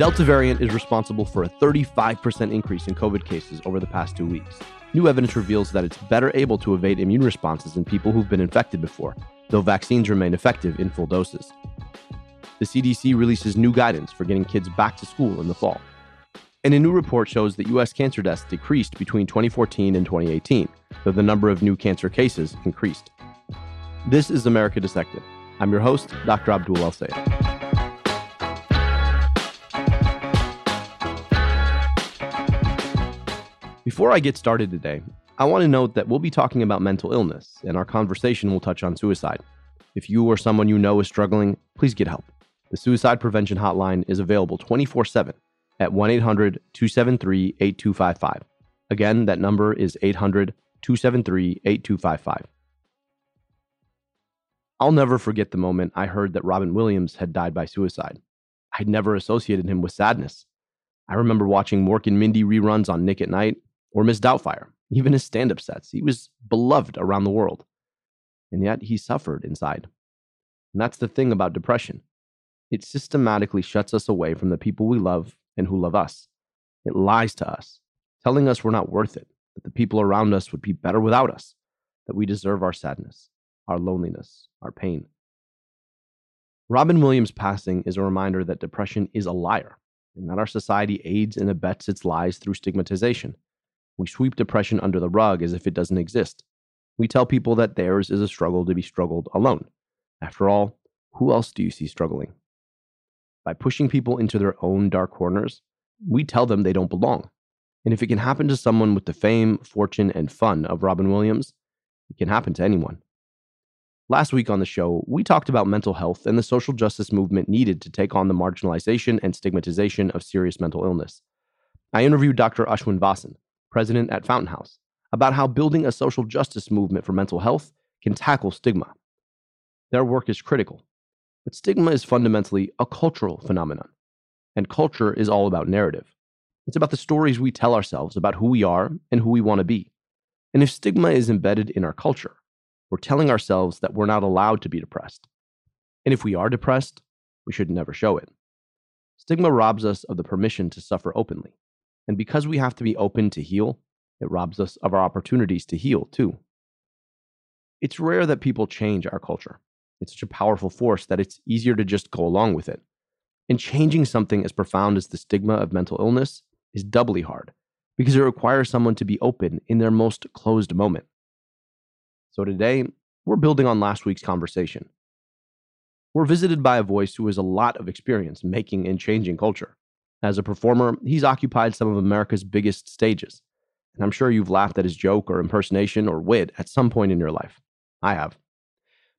Delta variant is responsible for a 35% increase in COVID cases over the past two weeks. New evidence reveals that it's better able to evade immune responses in people who've been infected before, though vaccines remain effective in full doses. The CDC releases new guidance for getting kids back to school in the fall. And a new report shows that U.S. cancer deaths decreased between 2014 and 2018, though the number of new cancer cases increased. This is America Dissected. I'm your host, Dr. Abdul El Sayed. Before I get started today, I want to note that we'll be talking about mental illness, and our conversation will touch on suicide. If you or someone you know is struggling, please get help. The Suicide Prevention Hotline is available 24 7 at 1 800 273 8255. Again, that number is 800 273 8255. I'll never forget the moment I heard that Robin Williams had died by suicide. I'd never associated him with sadness. I remember watching Mork and Mindy reruns on Nick at Night or Miss Doubtfire, even his stand up sets. He was beloved around the world. And yet he suffered inside. And that's the thing about depression it systematically shuts us away from the people we love and who love us. It lies to us, telling us we're not worth it, that the people around us would be better without us, that we deserve our sadness, our loneliness, our pain. Robin Williams' passing is a reminder that depression is a liar and that our society aids and abets its lies through stigmatization. We sweep depression under the rug as if it doesn't exist. We tell people that theirs is a struggle to be struggled alone. After all, who else do you see struggling? by pushing people into their own dark corners, we tell them they don't belong. And if it can happen to someone with the fame, fortune, and fun of Robin Williams, it can happen to anyone. Last week on the show, we talked about mental health and the social justice movement needed to take on the marginalization and stigmatization of serious mental illness. I interviewed Dr. Ashwin Vasan, president at Fountain House, about how building a social justice movement for mental health can tackle stigma. Their work is critical but stigma is fundamentally a cultural phenomenon. And culture is all about narrative. It's about the stories we tell ourselves about who we are and who we want to be. And if stigma is embedded in our culture, we're telling ourselves that we're not allowed to be depressed. And if we are depressed, we should never show it. Stigma robs us of the permission to suffer openly. And because we have to be open to heal, it robs us of our opportunities to heal too. It's rare that people change our culture. It's such a powerful force that it's easier to just go along with it. And changing something as profound as the stigma of mental illness is doubly hard because it requires someone to be open in their most closed moment. So today, we're building on last week's conversation. We're visited by a voice who has a lot of experience making and changing culture. As a performer, he's occupied some of America's biggest stages. And I'm sure you've laughed at his joke or impersonation or wit at some point in your life. I have.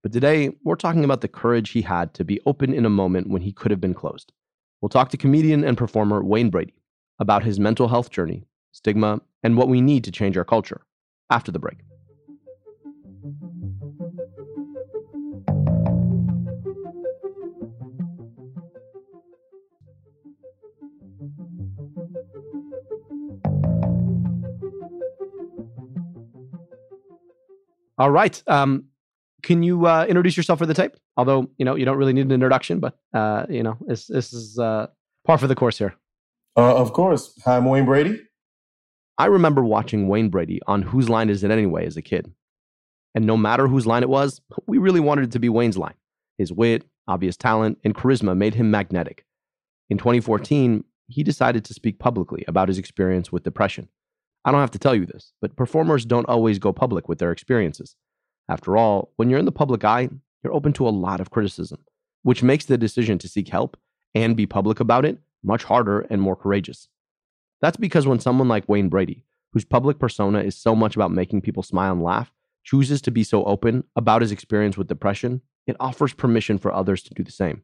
But today, we're talking about the courage he had to be open in a moment when he could have been closed. We'll talk to comedian and performer Wayne Brady about his mental health journey, stigma, and what we need to change our culture after the break. All right. Um, can you uh, introduce yourself for the tape? Although you know you don't really need an introduction, but uh, you know this this is uh, par for the course here. Uh, of course. Hi, I'm Wayne Brady. I remember watching Wayne Brady on Whose Line Is It Anyway as a kid, and no matter whose line it was, we really wanted it to be Wayne's line. His wit, obvious talent, and charisma made him magnetic. In 2014, he decided to speak publicly about his experience with depression. I don't have to tell you this, but performers don't always go public with their experiences. After all, when you're in the public eye, you're open to a lot of criticism, which makes the decision to seek help and be public about it much harder and more courageous. That's because when someone like Wayne Brady, whose public persona is so much about making people smile and laugh, chooses to be so open about his experience with depression, it offers permission for others to do the same.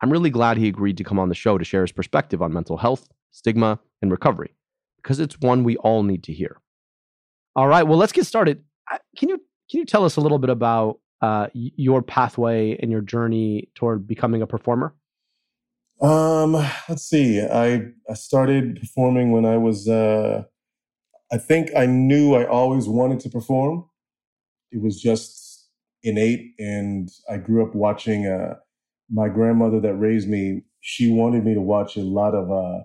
I'm really glad he agreed to come on the show to share his perspective on mental health, stigma, and recovery, because it's one we all need to hear. All right, well, let's get started. Can you can you tell us a little bit about uh, your pathway and your journey toward becoming a performer? Um, let's see. I I started performing when I was. Uh, I think I knew I always wanted to perform. It was just innate, and I grew up watching uh, my grandmother that raised me, she wanted me to watch a lot of uh,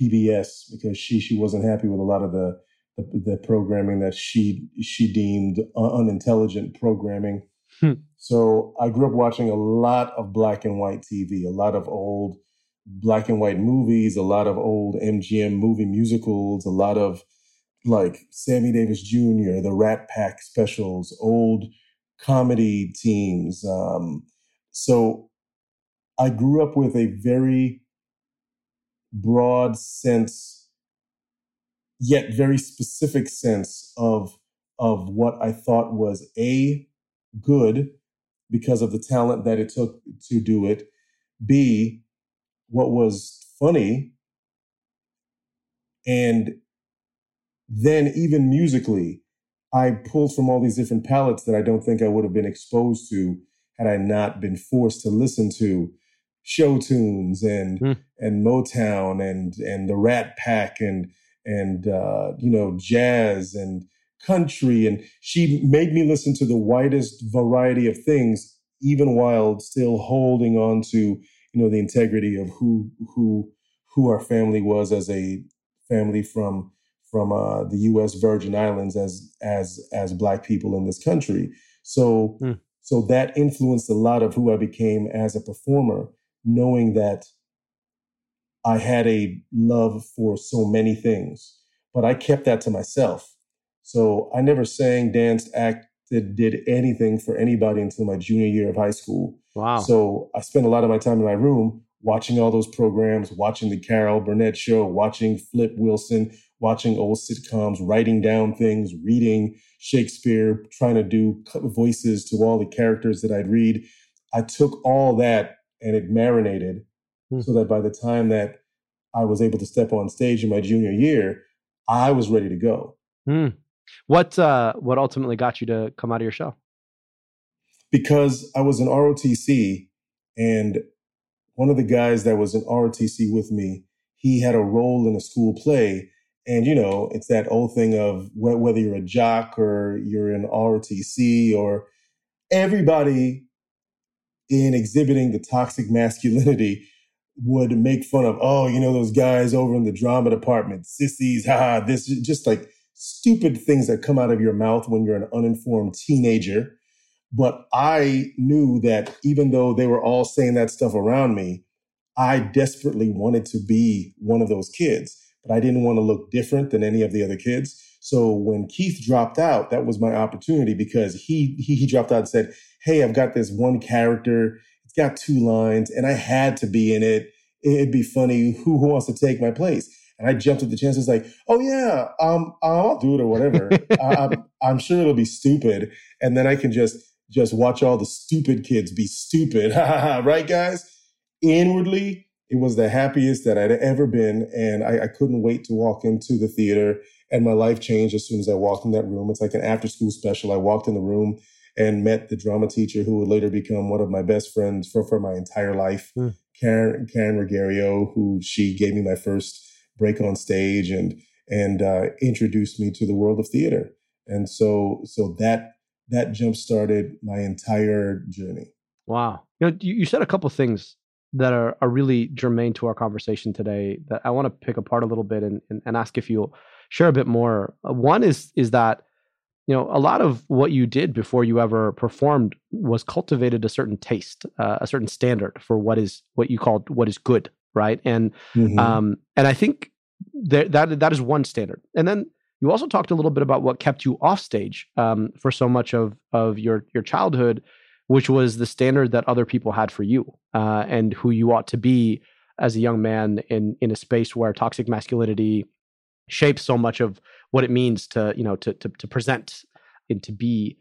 PBS because she she wasn't happy with a lot of the the, the programming that she she deemed unintelligent programming. Hmm. So I grew up watching a lot of black and white TV, a lot of old black and white movies, a lot of old MGM movie musicals, a lot of like Sammy Davis Jr., the Rat Pack specials, old comedy teams. Um, so I grew up with a very broad sense, yet very specific sense of of what I thought was a good because of the talent that it took to do it. B, what was funny. And then, even musically, I pulled from all these different palettes that I don't think I would have been exposed to had I not been forced to listen to show tunes and mm. and Motown and and the Rat Pack and and uh, you know jazz and country and she made me listen to the widest variety of things even while still holding on to you know the integrity of who who who our family was as a family from from uh, the U.S. Virgin Islands as as as black people in this country. So mm. so that influenced a lot of who I became as a performer, knowing that I had a love for so many things, but I kept that to myself. So I never sang, danced, acted, did anything for anybody until my junior year of high school. Wow. So I spent a lot of my time in my room watching all those programs, watching the Carol Burnett show, watching Flip Wilson, watching old sitcoms, writing down things, reading Shakespeare, trying to do voices to all the characters that I'd read. I took all that and it marinated hmm. so that by the time that I was able to step on stage in my junior year, I was ready to go. Hmm. What uh, what ultimately got you to come out of your shell? Because I was in ROTC, and one of the guys that was in ROTC with me, he had a role in a school play, and you know it's that old thing of whether you're a jock or you're in ROTC or everybody in exhibiting the toxic masculinity would make fun of, oh, you know, those guys over in the drama department, sissies, haha, this just like stupid things that come out of your mouth when you're an uninformed teenager. But I knew that even though they were all saying that stuff around me, I desperately wanted to be one of those kids, but I didn't want to look different than any of the other kids. So when Keith dropped out, that was my opportunity because he he, he dropped out and said, "Hey, I've got this one character. It's got two lines, and I had to be in it. It'd be funny. Who who wants to take my place?" And I jumped at the chance. It's like, oh yeah, um, I'll do it or whatever. I'm, I'm sure it'll be stupid, and then I can just just watch all the stupid kids be stupid, right, guys? Inwardly, it was the happiest that I'd ever been, and I, I couldn't wait to walk into the theater. And my life changed as soon as I walked in that room. It's like an after school special. I walked in the room and met the drama teacher who would later become one of my best friends for, for my entire life, mm. Karen, Karen Regario, who she gave me my first break on stage and and uh, introduced me to the world of theater. And so so that that jump started my entire journey. Wow. You know, you said a couple things that are, are really germane to our conversation today that I want to pick apart a little bit and, and, and ask if you'll share a bit more. Uh, one is is that you know a lot of what you did before you ever performed was cultivated a certain taste, uh, a certain standard for what is what you called what is good, right? And mm-hmm. um, and I think that that that is one standard. And then you also talked a little bit about what kept you off stage um, for so much of of your your childhood, which was the standard that other people had for you uh, and who you ought to be as a young man in in a space where toxic masculinity shapes so much of what it means to you know to to, to present and to be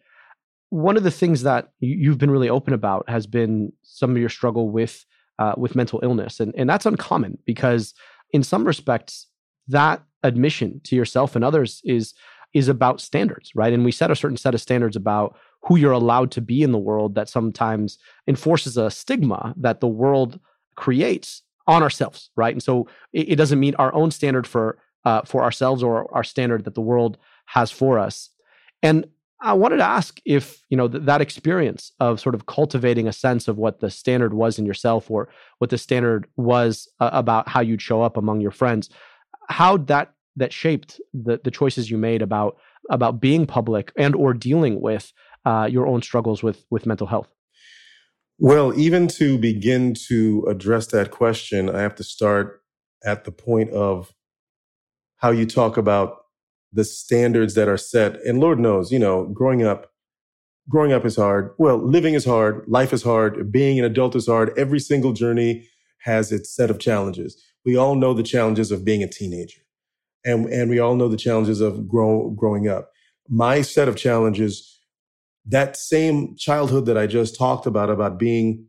one of the things that you've been really open about has been some of your struggle with uh, with mental illness, and and that's uncommon because in some respects that admission to yourself and others is is about standards, right? And we set a certain set of standards about who you're allowed to be in the world that sometimes enforces a stigma that the world creates on ourselves, right? And so it, it doesn't meet our own standard for uh, for ourselves or our standard that the world has for us. And I wanted to ask if, you know, th- that experience of sort of cultivating a sense of what the standard was in yourself or what the standard was uh, about how you'd show up among your friends, how that that shaped the the choices you made about about being public and or dealing with uh, your own struggles with with mental health. Well, even to begin to address that question, I have to start at the point of how you talk about the standards that are set. And Lord knows, you know, growing up, growing up is hard. Well, living is hard. Life is hard. Being an adult is hard. Every single journey has its set of challenges. We all know the challenges of being a teenager. And, and we all know the challenges of grow, growing up. My set of challenges, that same childhood that I just talked about, about being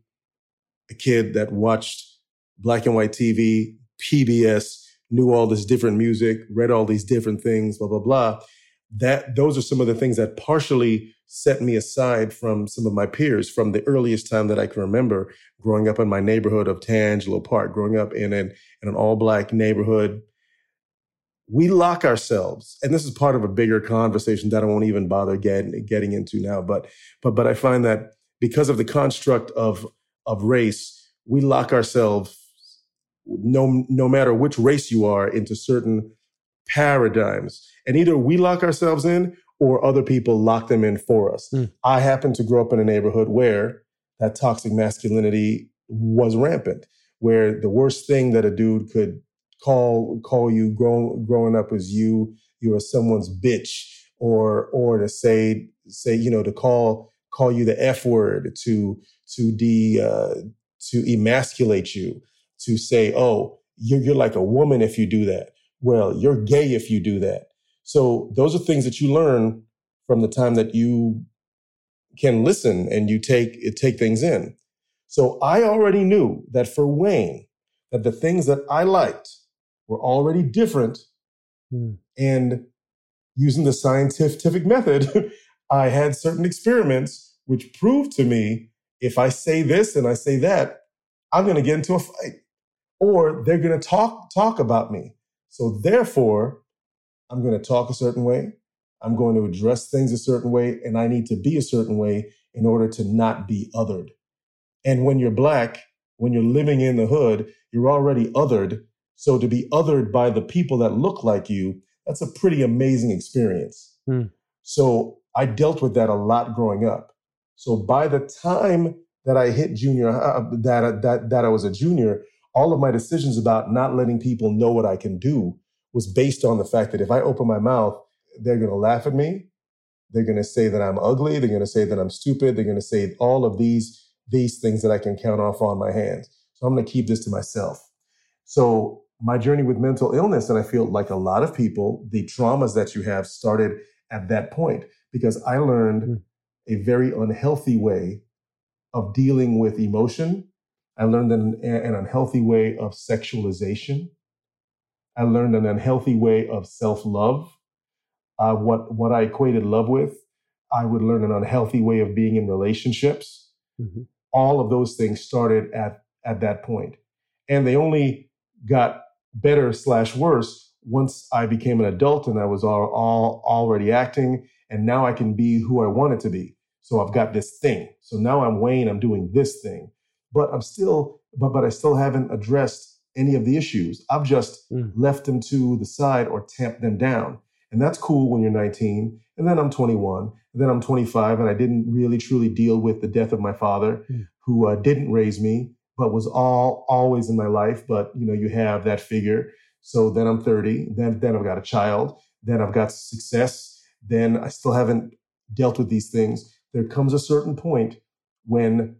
a kid that watched black and white TV, PBS, knew all this different music, read all these different things, blah, blah, blah. That those are some of the things that partially set me aside from some of my peers from the earliest time that I can remember growing up in my neighborhood of Tangelo Park, growing up in an, in an all black neighborhood. We lock ourselves, and this is part of a bigger conversation that I won't even bother getting, getting into now. But, but, but I find that because of the construct of, of race, we lock ourselves no no matter which race you are into certain paradigms. And either we lock ourselves in or other people lock them in for us. Mm. i happen to grow up in a neighborhood where that toxic masculinity was rampant where the worst thing that a dude could call call you grown, growing up was you you are someone's bitch or or to say say you know to call call you the f word to to de uh, to emasculate you to say, oh, you're, you're like a woman if you do that. Well, you're gay if you do that. So those are things that you learn from the time that you can listen and you take take things in. So I already knew that for Wayne, that the things that I liked were already different. Hmm. And using the scientific method, I had certain experiments which proved to me if I say this and I say that, I'm going to get into a fight or they're going to talk talk about me. So therefore, I'm going to talk a certain way. I'm going to address things a certain way, and I need to be a certain way in order to not be othered. And when you're black, when you're living in the hood, you're already othered. So to be othered by the people that look like you, that's a pretty amazing experience. Hmm. So I dealt with that a lot growing up. So by the time that I hit junior, uh, that, that, that I was a junior, all of my decisions about not letting people know what I can do was based on the fact that if I open my mouth, they're going to laugh at me. They're going to say that I'm ugly. They're going to say that I'm stupid. They're going to say all of these, these things that I can count off on my hands. So I'm going to keep this to myself. So my journey with mental illness, and I feel like a lot of people, the traumas that you have started at that point because I learned mm. a very unhealthy way of dealing with emotion I learned an, an unhealthy way of sexualization. I learned an unhealthy way of self love. Uh, what, what I equated love with, I would learn an unhealthy way of being in relationships. Mm-hmm. All of those things started at, at that point. And they only got better slash worse once I became an adult and I was all, all already acting. And now I can be who I wanted to be. So I've got this thing. So now I'm Wayne, I'm doing this thing but I'm still, but but I still haven't addressed any of the issues. I've just mm. left them to the side or tamped them down. And that's cool when you're 19. And then I'm 21. And then I'm 25. And I didn't really truly deal with the death of my father, mm. who uh, didn't raise me, but was all always in my life. But you know, you have that figure. So then I'm 30. Then then I've got a child. Then I've got success. Then I still haven't dealt with these things. There comes a certain point when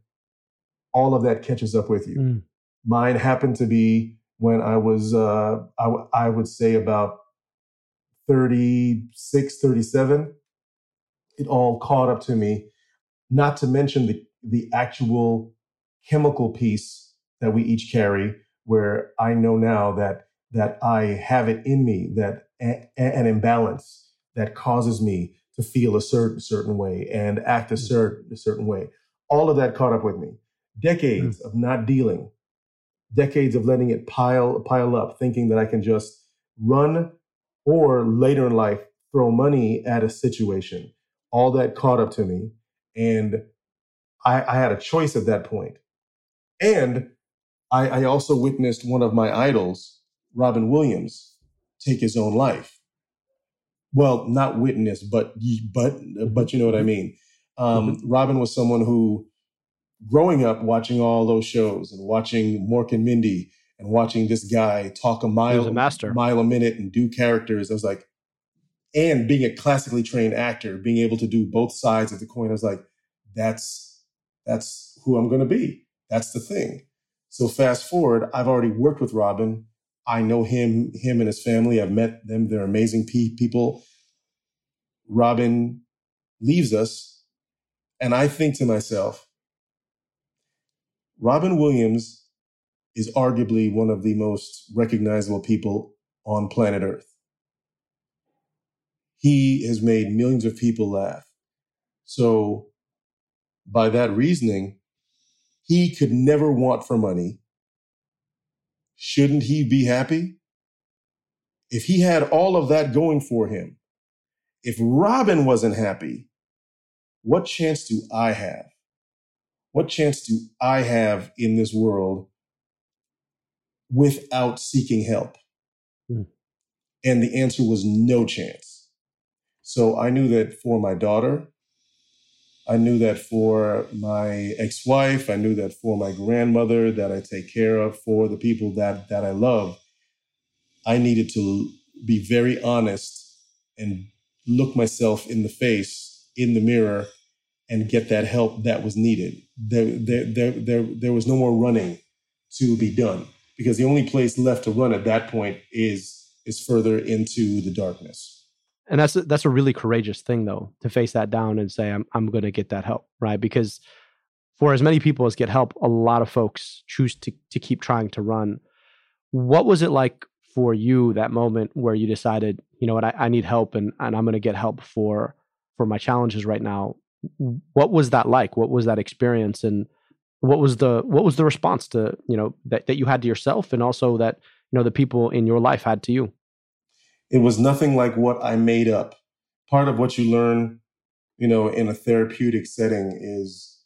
all of that catches up with you. Mm. Mine happened to be when I was, uh, I, w- I would say about 36, 37. It all caught up to me, not to mention the, the actual chemical piece that we each carry, where I know now that, that I have it in me, that a, an imbalance that causes me to feel a certain, certain way and act a hmm. certain, a certain way. All of that caught up with me decades mm. of not dealing, decades of letting it pile pile up, thinking that I can just run or later in life throw money at a situation all that caught up to me. And I, I had a choice at that point. And I, I also witnessed one of my idols, Robin Williams, take his own life. Well, not witness, but but but you know what I mean. Um, mm-hmm. Robin was someone who, growing up watching all those shows and watching Mork and Mindy and watching this guy talk a mile, a master. mile a minute and do characters, I was like, and being a classically trained actor, being able to do both sides of the coin, I was like, that's that's who I'm going to be. That's the thing. So fast forward, I've already worked with Robin. I know him, him and his family. I've met them. They're amazing pe- people. Robin leaves us, and I think to myself, Robin Williams is arguably one of the most recognizable people on planet Earth. He has made millions of people laugh. So, by that reasoning, he could never want for money. Shouldn't he be happy? If he had all of that going for him, if Robin wasn't happy, what chance do I have? What chance do I have in this world without seeking help? Hmm. And the answer was no chance. So I knew that for my daughter, I knew that for my ex-wife, I knew that for my grandmother that I take care of, for the people that that I love, I needed to be very honest and look myself in the face in the mirror and get that help that was needed. There, there, there, there, there was no more running to be done because the only place left to run at that point is is further into the darkness. And that's a, that's a really courageous thing though to face that down and say i'm i'm going to get that help right? Because for as many people as get help a lot of folks choose to to keep trying to run. What was it like for you that moment where you decided you know what? I, I need help and, and i'm going to get help for for my challenges right now what was that like what was that experience and what was the what was the response to you know that, that you had to yourself and also that you know the people in your life had to you it was nothing like what I made up. Part of what you learn, you know, in a therapeutic setting is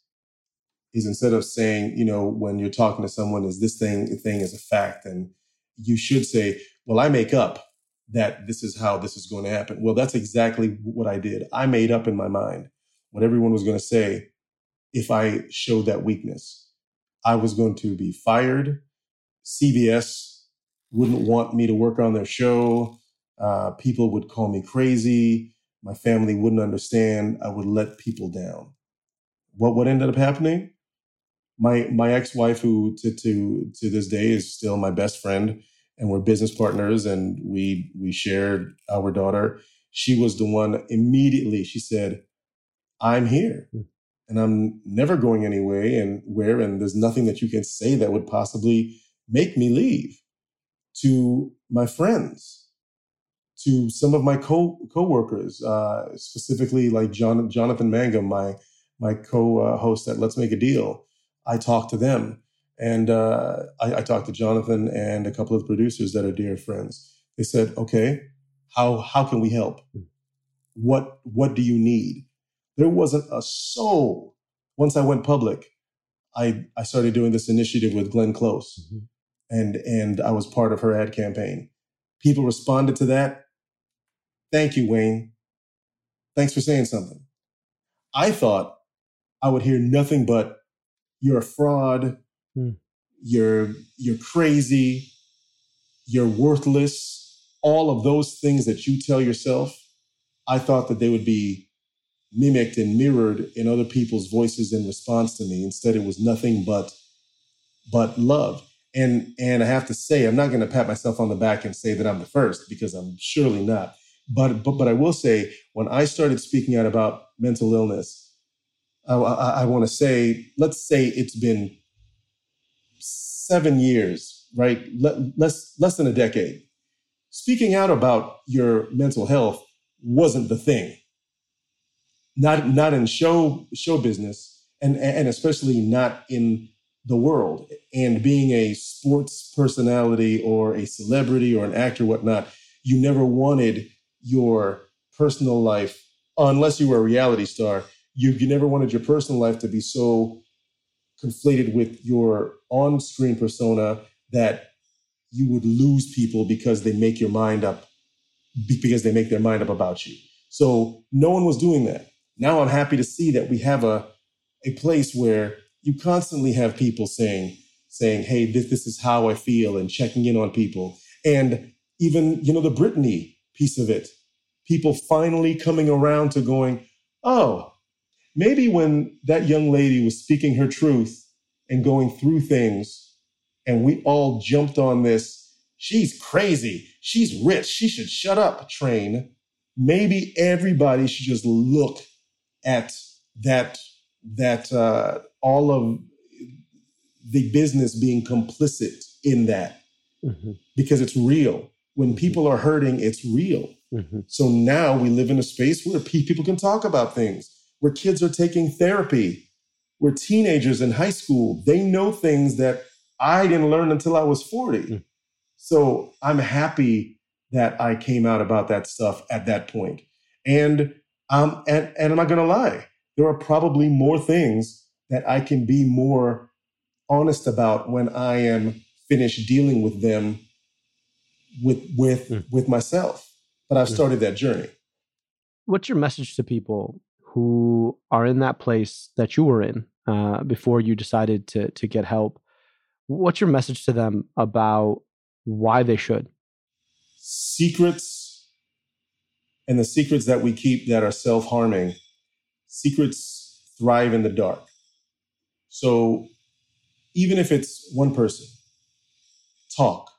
is instead of saying, you know, when you're talking to someone, is this thing thing is a fact, and you should say, well, I make up that this is how this is going to happen. Well, that's exactly what I did. I made up in my mind what everyone was going to say if I showed that weakness. I was going to be fired. CBS wouldn't want me to work on their show. Uh, people would call me crazy. My family wouldn't understand. I would let people down. What what ended up happening? My my ex wife, who to to to this day is still my best friend, and we're business partners, and we we shared our daughter. She was the one immediately. She said, "I'm here." Hmm. And I'm never going anywhere and where, and there's nothing that you can say that would possibly make me leave. To my friends, to some of my co coworkers, uh, specifically like John, Jonathan Mangum, my my co-host at Let's Make a Deal. I talked to them, and uh, I, I talked to Jonathan and a couple of the producers that are dear friends. They said, "Okay, how how can we help? What what do you need?" There wasn't a soul. Once I went public, I I started doing this initiative with Glenn Close, mm-hmm. and and I was part of her ad campaign. People responded to that Thank you, Wayne. Thanks for saying something. I thought I would hear nothing but you're a fraud, hmm. you're you're crazy, you're worthless, all of those things that you tell yourself. I thought that they would be mimicked and mirrored in other people's voices in response to me. Instead, it was nothing but but love. And and I have to say, I'm not going to pat myself on the back and say that I'm the first because I'm surely not. But, but, but I will say, when I started speaking out about mental illness, I, I, I want to say, let's say it's been seven years, right? less, less than a decade. Speaking out about your mental health wasn't the thing. Not, not in show, show business, and, and especially not in the world. And being a sports personality or a celebrity or an actor, whatnot, you never wanted your personal life unless you were a reality star, you, you never wanted your personal life to be so conflated with your on screen persona that you would lose people because they make your mind up, because they make their mind up about you. So no one was doing that. Now I'm happy to see that we have a, a place where you constantly have people saying, saying, hey, this, this is how I feel and checking in on people. And even, you know, the Britney piece of it, people finally coming around to going, oh, maybe when that young lady was speaking her truth and going through things, and we all jumped on this, she's crazy, she's rich, she should shut up train. Maybe everybody should just look at that that uh, all of the business being complicit in that mm-hmm. because it's real. When mm-hmm. people are hurting, it's real. Mm-hmm. So now we live in a space where people can talk about things, where kids are taking therapy, where teenagers in high school, they know things that I didn't learn until I was 40. Mm-hmm. So I'm happy that I came out about that stuff at that point. And um, and, and I'm not going to lie, there are probably more things that I can be more honest about when I am finished dealing with them with with mm. with myself. But I've hmm. started that journey. What's your message to people who are in that place that you were in uh, before you decided to to get help? What's your message to them about why they should? Secrets and the secrets that we keep that are self harming, secrets thrive in the dark. So even if it's one person, talk.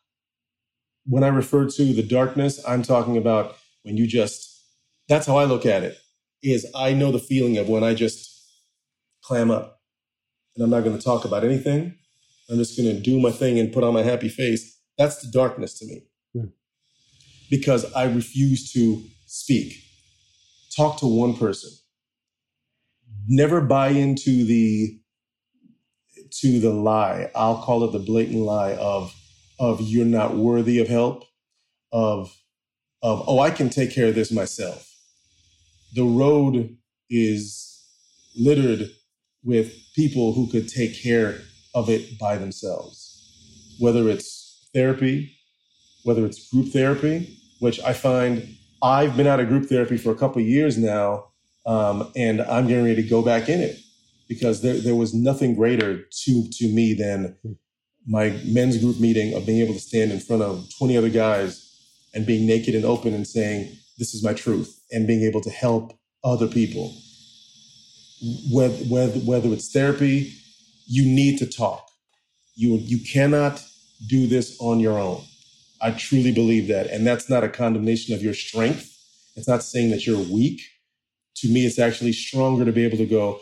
When I refer to the darkness, I'm talking about when you just, that's how I look at it, is I know the feeling of when I just clam up and I'm not going to talk about anything. I'm just going to do my thing and put on my happy face. That's the darkness to me. Hmm. Because I refuse to speak. Talk to one person. Never buy into the to the lie. I'll call it the blatant lie of of you're not worthy of help, of of oh I can take care of this myself. The road is littered with people who could take care of it by themselves. Whether it's therapy, whether it's group therapy, which I find I've been out of group therapy for a couple years now, um, and I'm getting ready to go back in it because there, there was nothing greater to to me than my men's group meeting of being able to stand in front of 20 other guys and being naked and open and saying, "This is my truth," and being able to help other people. Whether whether, whether it's therapy, you need to talk. You you cannot do this on your own. I truly believe that. And that's not a condemnation of your strength. It's not saying that you're weak. To me, it's actually stronger to be able to go,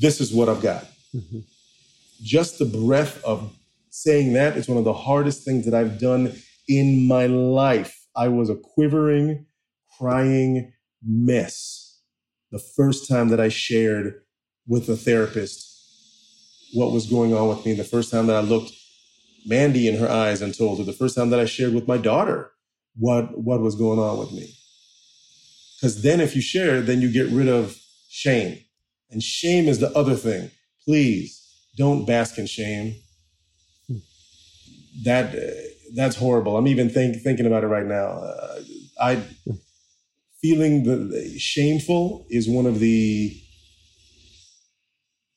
this is what I've got. Mm-hmm. Just the breath of saying that is one of the hardest things that I've done in my life. I was a quivering, crying mess the first time that I shared with a therapist what was going on with me. The first time that I looked Mandy in her eyes and told her the first time that I shared with my daughter what what was going on with me. Because then if you share, then you get rid of shame. And shame is the other thing. Please don't bask in shame. That that's horrible. I'm even think, thinking about it right now. Uh, I feeling the, the shameful is one of the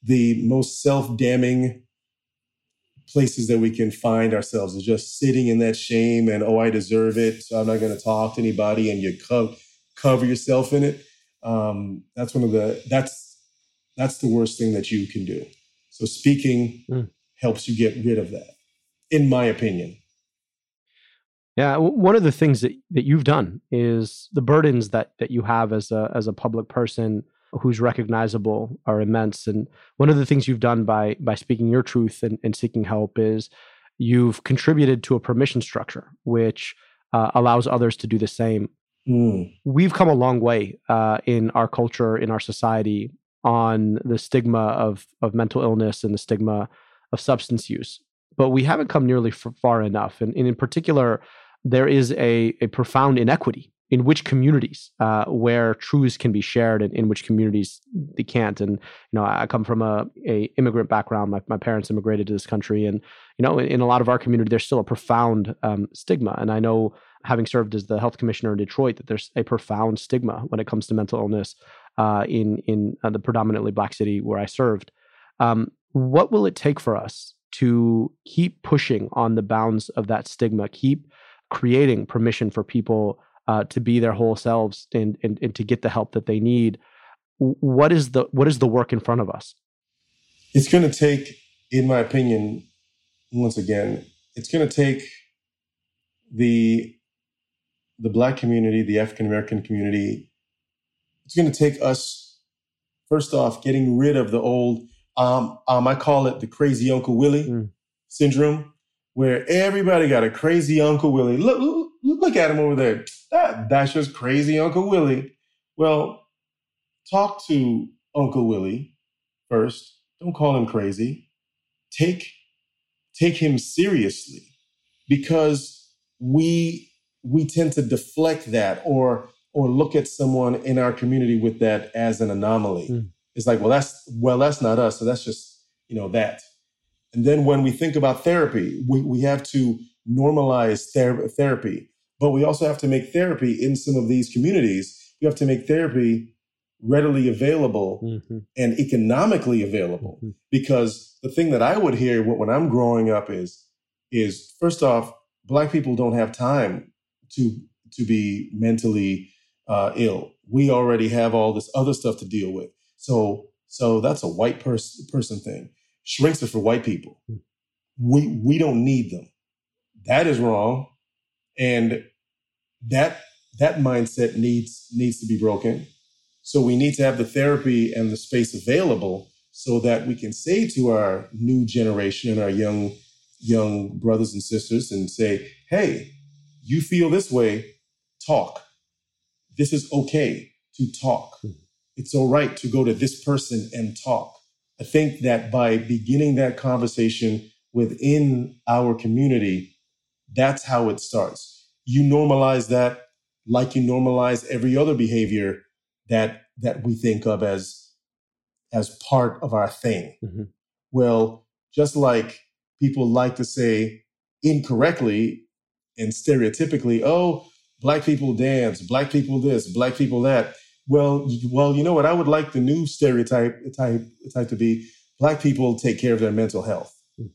the most self-damning places that we can find ourselves. Is just sitting in that shame and oh i deserve it so i'm not going to talk to anybody and you co- cover yourself in it. Um, that's one of the that's that's the worst thing that you can do. So speaking mm. helps you get rid of that in my opinion. Yeah one of the things that, that you've done is the burdens that that you have as a as a public person who's recognizable are immense. And one of the things you've done by by speaking your truth and, and seeking help is you've contributed to a permission structure which uh, allows others to do the same. Mm. We've come a long way uh, in our culture, in our society, on the stigma of of mental illness and the stigma of substance use, but we haven't come nearly far enough. And, and in particular, there is a, a profound inequity in which communities uh, where truths can be shared and in which communities they can't. And you know, I come from a, a immigrant background. My, my parents immigrated to this country, and you know, in, in a lot of our community, there's still a profound um, stigma. And I know, having served as the health commissioner in Detroit, that there's a profound stigma when it comes to mental illness uh, in in uh, the predominantly black city where I served. Um, what will it take for us to keep pushing on the bounds of that stigma? Keep creating permission for people uh, to be their whole selves and, and and to get the help that they need. What is the what is the work in front of us? It's going to take, in my opinion, once again, it's going to take the the black community, the African American community. It's going to take us first off getting rid of the old. Um, um, I call it the crazy Uncle Willie mm. syndrome, where everybody got a crazy Uncle Willie. Look, look, look at him over there. That, that's just crazy Uncle Willie. Well, talk to Uncle Willie first. Don't call him crazy. Take take him seriously because we we tend to deflect that or or look at someone in our community with that as an anomaly. Mm. It's like, well, that's well, that's not us. So that's just, you know, that. And then when we think about therapy, we, we have to normalize ther- therapy. But we also have to make therapy in some of these communities. You have to make therapy readily available mm-hmm. and economically available. Mm-hmm. Because the thing that I would hear when I'm growing up is, is first off, black people don't have time to to be mentally uh, ill. We already have all this other stuff to deal with. So so that's a white person person thing. Shrinks are for white people. Mm-hmm. We we don't need them. That is wrong and that that mindset needs needs to be broken. So we need to have the therapy and the space available so that we can say to our new generation and our young young brothers and sisters and say hey you feel this way talk. This is okay to talk. It's all right to go to this person and talk. I think that by beginning that conversation within our community that's how it starts. You normalize that like you normalize every other behavior that that we think of as as part of our thing. Mm-hmm. Well, just like people like to say incorrectly and stereotypically, oh, black people dance, black people this, black people that. Well, well, you know what? I would like the new stereotype type type to be black people take care of their mental health. Mm.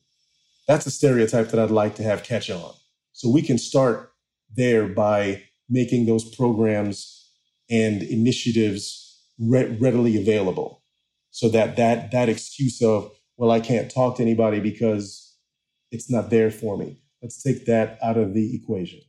That's a stereotype that I'd like to have catch on. So we can start there by making those programs and initiatives re- readily available. So that that that excuse of well i can't talk to anybody because it's not there for me. Let's take that out of the equation.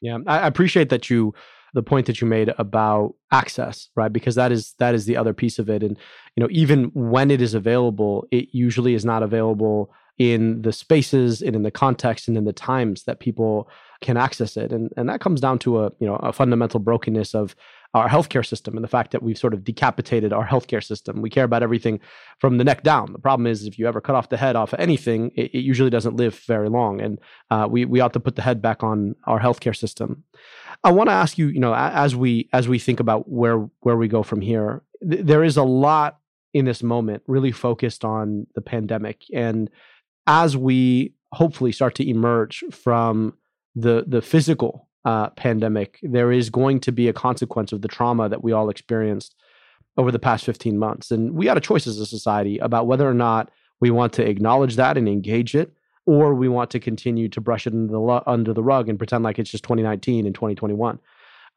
Yeah i appreciate that you the point that you made about access right? Because that is that is the other piece of it. And you know even when it is available it usually is not available in the spaces and in the context and in the times that people can access it and and that comes down to a you know a fundamental brokenness of our healthcare system and the fact that we've sort of decapitated our healthcare system. We care about everything from the neck down. The problem is if you ever cut off the head off of anything, it, it usually doesn't live very long. And uh, we we ought to put the head back on our healthcare system. I want to ask you, you know, as we as we think about where where we go from here, th- there is a lot in this moment really focused on the pandemic and as we hopefully start to emerge from the the physical uh, pandemic, there is going to be a consequence of the trauma that we all experienced over the past 15 months. And we had a choice as a society about whether or not we want to acknowledge that and engage it, or we want to continue to brush it under the, under the rug and pretend like it's just 2019 and 2021.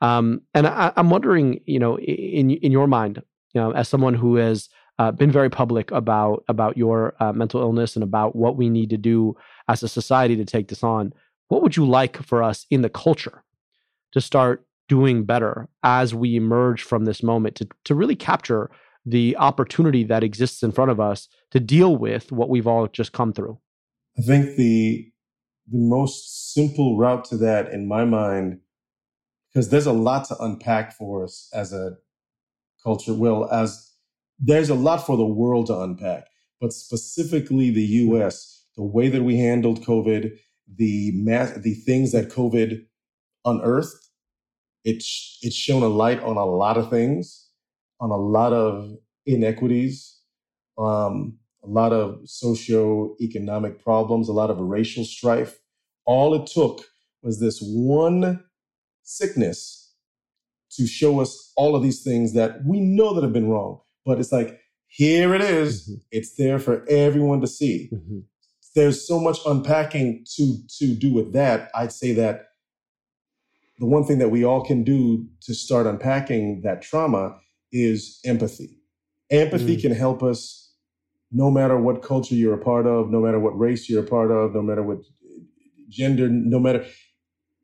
Um, and I, am wondering, you know, in in your mind, you know, as someone who has uh, been very public about about your uh, mental illness and about what we need to do as a society to take this on. What would you like for us in the culture to start doing better as we emerge from this moment to to really capture the opportunity that exists in front of us to deal with what we've all just come through? I think the the most simple route to that in my mind because there's a lot to unpack for us as a culture well as there's a lot for the world to unpack, but specifically the US, the way that we handled COVID, the the things that COVID unearthed, it's it's shown a light on a lot of things, on a lot of inequities, um, a lot of socio-economic problems, a lot of racial strife. All it took was this one sickness to show us all of these things that we know that have been wrong. But it's like, here it is. Mm-hmm. It's there for everyone to see. Mm-hmm. There's so much unpacking to to do with that. I'd say that the one thing that we all can do to start unpacking that trauma is empathy. Empathy mm. can help us no matter what culture you're a part of, no matter what race you're a part of, no matter what gender, no matter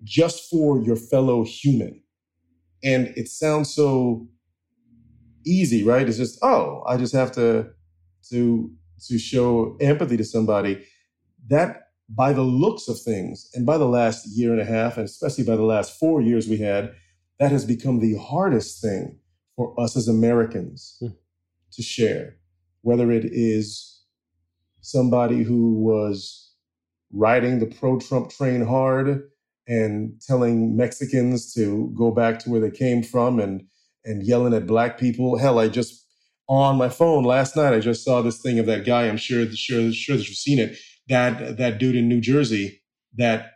just for your fellow human. And it sounds so easy, right? It's just, oh, I just have to to to show empathy to somebody. That by the looks of things, and by the last year and a half, and especially by the last four years we had, that has become the hardest thing for us as Americans mm. to share. Whether it is somebody who was riding the pro Trump train hard and telling Mexicans to go back to where they came from and and yelling at black people. Hell, I just on my phone last night I just saw this thing of that guy. I'm sure sure sure that you've seen it that that dude in New Jersey that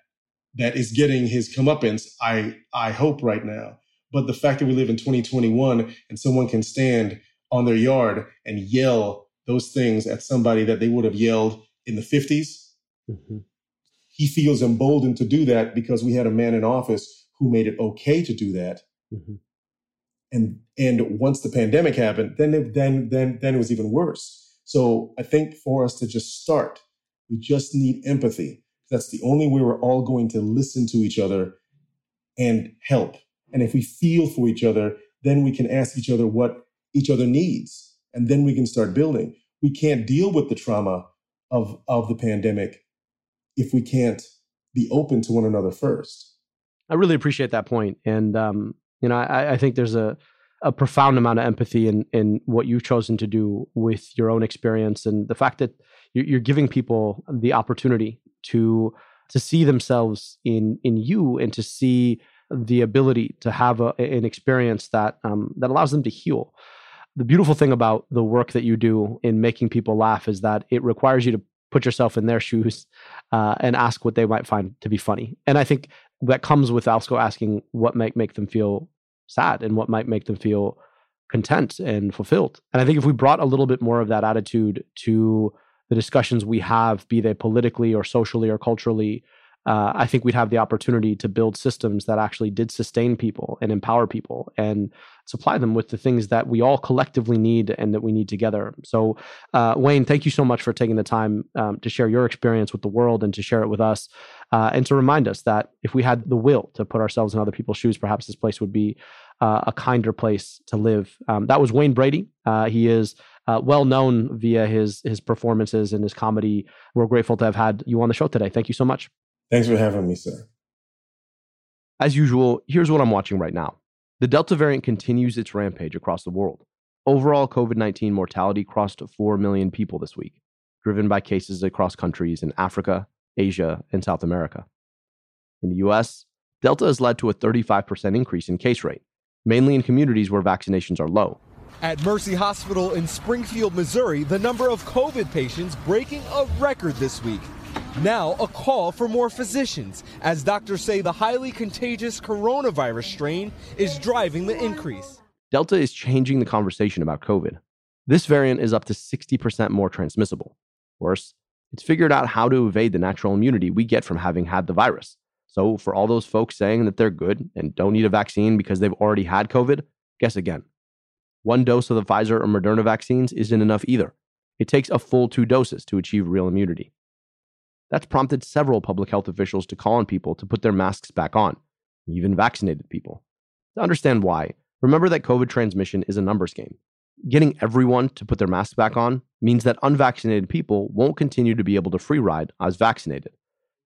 that is getting his comeuppance. I I hope right now. But the fact that we live in 2021 and someone can stand on their yard and yell those things at somebody that they would have yelled in the 50s, mm-hmm. he feels emboldened to do that because we had a man in office who made it okay to do that. Mm-hmm. And and once the pandemic happened, then it, then then then it was even worse. So I think for us to just start we just need empathy. That's the only way we're all going to listen to each other and help. And if we feel for each other, then we can ask each other what each other needs. And then we can start building. We can't deal with the trauma of, of the pandemic if we can't be open to one another first. I really appreciate that. And, um, you know, I, I think there's a, a profound amount of empathy in in what you've chosen to do with your own experience and the fact that you're giving people the opportunity to to see themselves in in you and to see the ability to have a, an experience that um, that allows them to heal. The beautiful thing about the work that you do in making people laugh is that it requires you to put yourself in their shoes uh, and ask what they might find to be funny. And I think that comes with also asking what might make them feel sad and what might make them feel content and fulfilled. And I think if we brought a little bit more of that attitude to the discussions we have, be they politically or socially or culturally, uh, I think we'd have the opportunity to build systems that actually did sustain people and empower people and supply them with the things that we all collectively need and that we need together. So, uh, Wayne, thank you so much for taking the time um, to share your experience with the world and to share it with us uh, and to remind us that if we had the will to put ourselves in other people's shoes, perhaps this place would be uh, a kinder place to live. Um, that was Wayne Brady. Uh, he is uh, well known via his his performances and his comedy. We're grateful to have had you on the show today. Thank you so much. Thanks for having me, sir. As usual, here's what I'm watching right now. The Delta variant continues its rampage across the world. Overall, COVID 19 mortality crossed 4 million people this week, driven by cases across countries in Africa, Asia, and South America. In the US, Delta has led to a 35% increase in case rate, mainly in communities where vaccinations are low. At Mercy Hospital in Springfield, Missouri, the number of COVID patients breaking a record this week. Now, a call for more physicians, as doctors say the highly contagious coronavirus strain is driving the increase. Delta is changing the conversation about COVID. This variant is up to 60% more transmissible. Worse, it's figured out how to evade the natural immunity we get from having had the virus. So, for all those folks saying that they're good and don't need a vaccine because they've already had COVID, guess again. One dose of the Pfizer or Moderna vaccines isn't enough either. It takes a full two doses to achieve real immunity. That's prompted several public health officials to call on people to put their masks back on, even vaccinated people. To understand why, remember that COVID transmission is a numbers game. Getting everyone to put their masks back on means that unvaccinated people won't continue to be able to free ride as vaccinated.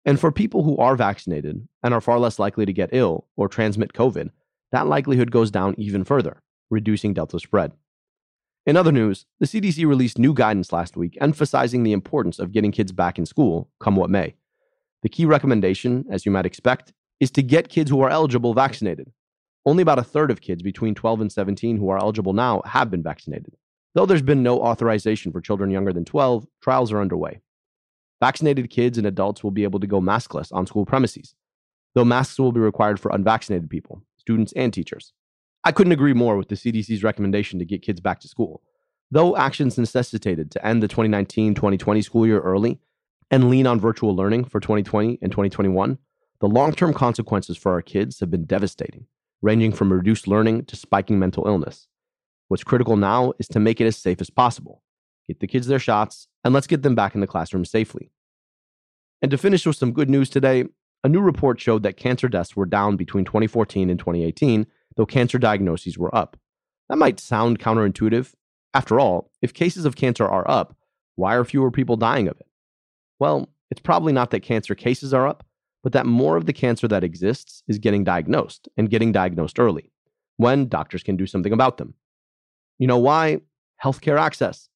And for people who are vaccinated and are far less likely to get ill or transmit COVID, that likelihood goes down even further reducing Delta spread. In other news, the CDC released new guidance last week emphasizing the importance of getting kids back in school, come what may. The key recommendation, as you might expect, is to get kids who are eligible vaccinated. only about a third of kids between 12 and 17 who are eligible now have been vaccinated. Though there's been no authorization for children younger than 12, trials are underway. Vaccinated kids and adults will be able to go maskless on school premises, though masks will be required for unvaccinated people, students, and teachers. I couldn't agree more with the CDC's recommendation to get kids back to school. Though actions necessitated to end the 2019 2020 school year early and lean on virtual learning for 2020 and 2021, the long term consequences for our kids have been devastating, ranging from reduced learning to spiking mental illness. What's critical now is to make it as safe as possible. Get the kids their shots, and let's get them back in the classroom safely. And to finish with some good news today, a new report showed that cancer deaths were down between 2014 and 2018, though cancer diagnoses were up. That might sound counterintuitive. After all, if cases of cancer are up, why are fewer people dying of it? Well, it's probably not that cancer cases are up, but that more of the cancer that exists is getting diagnosed and getting diagnosed early, when doctors can do something about them. You know why? Healthcare access.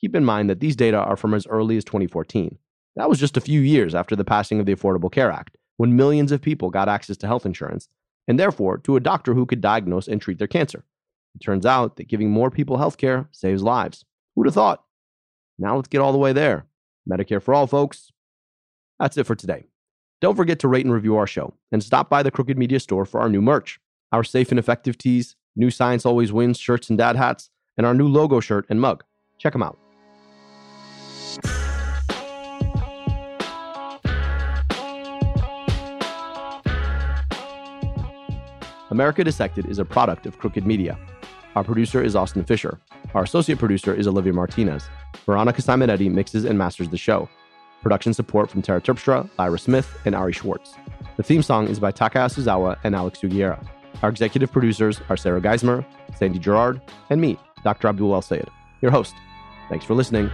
Keep in mind that these data are from as early as 2014. That was just a few years after the passing of the Affordable Care Act, when millions of people got access to health insurance, and therefore to a doctor who could diagnose and treat their cancer. It turns out that giving more people health care saves lives. Who'd have thought? Now let's get all the way there. Medicare for all, folks. That's it for today. Don't forget to rate and review our show and stop by the Crooked Media store for our new merch, our safe and effective tees, new Science Always Wins shirts and dad hats, and our new logo shirt and mug. Check them out. America Dissected is a product of Crooked Media. Our producer is Austin Fisher. Our associate producer is Olivia Martinez. Veronica Simonetti mixes and masters the show. Production support from Tara Terpstra, Lyra Smith, and Ari Schwartz. The theme song is by Taka Yasuzawa and Alex Sugiura. Our executive producers are Sarah Geismer, Sandy Girard, and me, Dr. Abdul El Sayed, your host. Thanks for listening.